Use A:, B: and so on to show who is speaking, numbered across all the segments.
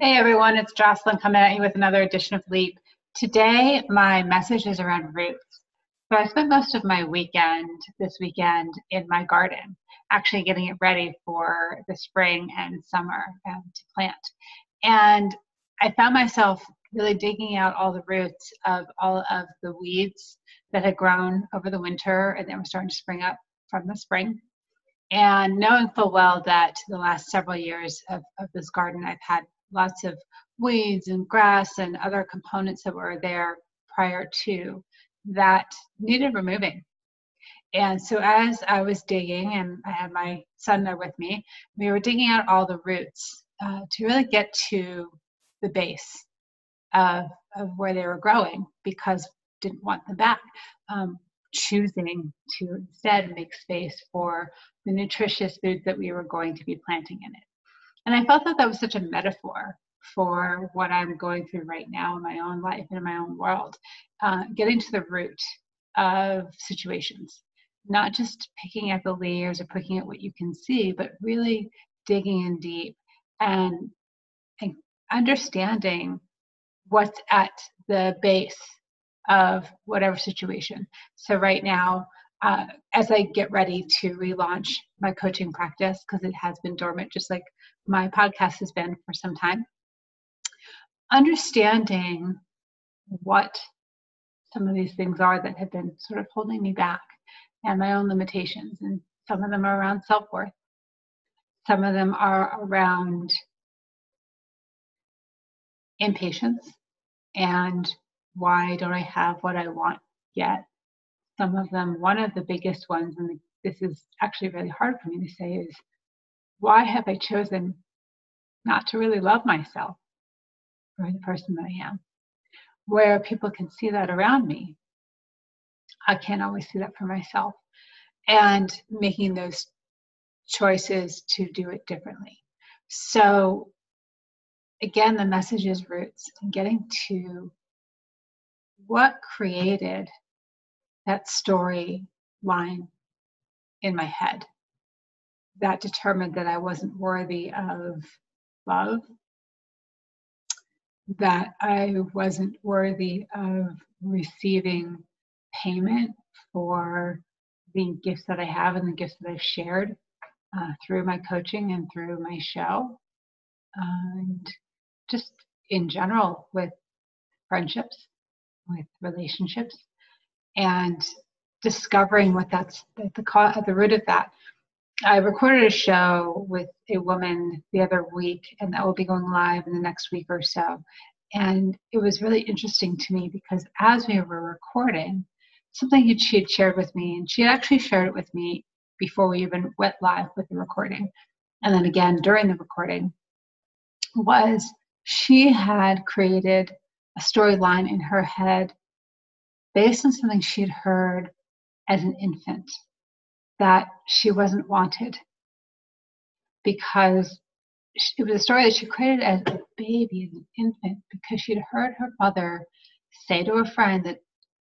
A: Hey everyone, it's Jocelyn coming at you with another edition of Leap. Today, my message is around roots. So I spent most of my weekend this weekend in my garden, actually getting it ready for the spring and summer um, to plant. And I found myself really digging out all the roots of all of the weeds that had grown over the winter and then were starting to spring up from the spring. And knowing full well that the last several years of, of this garden, I've had lots of weeds and grass and other components that were there prior to that needed removing. And so as I was digging, and I had my son there with me, we were digging out all the roots uh, to really get to the base of, of where they were growing because didn't want them back. Um, choosing to instead make space for the nutritious foods that we were going to be planting in it. And I felt that that was such a metaphor for what I'm going through right now in my own life and in my own world. Uh, getting to the root of situations, not just picking at the layers or picking at what you can see, but really digging in deep and, and understanding what's at the base of whatever situation. So, right now, uh, as I get ready to relaunch my coaching practice, because it has been dormant, just like my podcast has been for some time, understanding what some of these things are that have been sort of holding me back and my own limitations. And some of them are around self worth, some of them are around impatience and why don't I have what I want yet? Some of them, one of the biggest ones, and this is actually really hard for me to say, is why have I chosen not to really love myself or the person that I am? Where people can see that around me, I can't always see that for myself. And making those choices to do it differently. So, again, the message is roots and getting to what created that story line in my head that determined that I wasn't worthy of love, that I wasn't worthy of receiving payment for the gifts that I have and the gifts that I've shared uh, through my coaching and through my show, and just in general with friendships, with relationships, and discovering what that's at the, at the root of that I recorded a show with a woman the other week, and that will be going live in the next week or so. And it was really interesting to me because as we were recording, something that she had shared with me, and she had actually shared it with me before we even went live with the recording, and then again during the recording, was she had created a storyline in her head based on something she had heard as an infant that she wasn't wanted because it was a story that she created as a baby, as an infant, because she'd heard her mother say to a friend that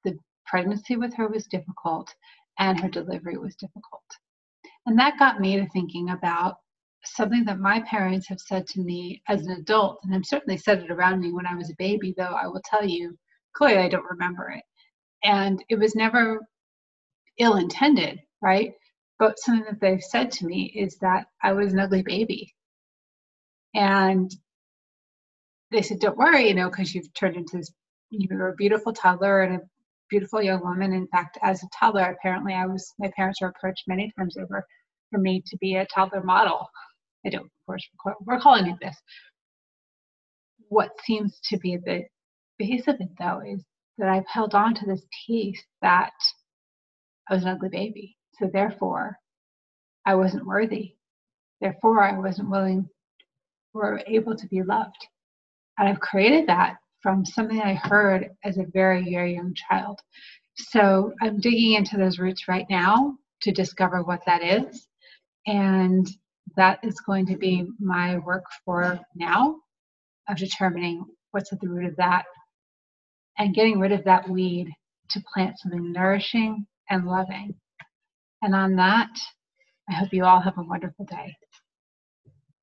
A: the pregnancy with her was difficult and her delivery was difficult. And that got me to thinking about something that my parents have said to me as an adult, and I've certainly said it around me when I was a baby, though I will tell you clearly I don't remember it. And it was never ill intended, right? But something that they've said to me is that I was an ugly baby. And they said, Don't worry, you know, because you've turned into this, you're a beautiful toddler and a beautiful young woman. In fact, as a toddler, apparently I was, my parents were approached many times over for me to be a toddler model. I don't, of course, we're calling it this. What seems to be the base of it, though, is that I've held on to this piece that I was an ugly baby. So therefore, I wasn't worthy. Therefore, I wasn't willing or able to be loved. And I've created that from something I heard as a very, very young child. So I'm digging into those roots right now to discover what that is. And that is going to be my work for now of determining what's at the root of that and getting rid of that weed to plant something nourishing and loving and on that, I hope you all have a wonderful day.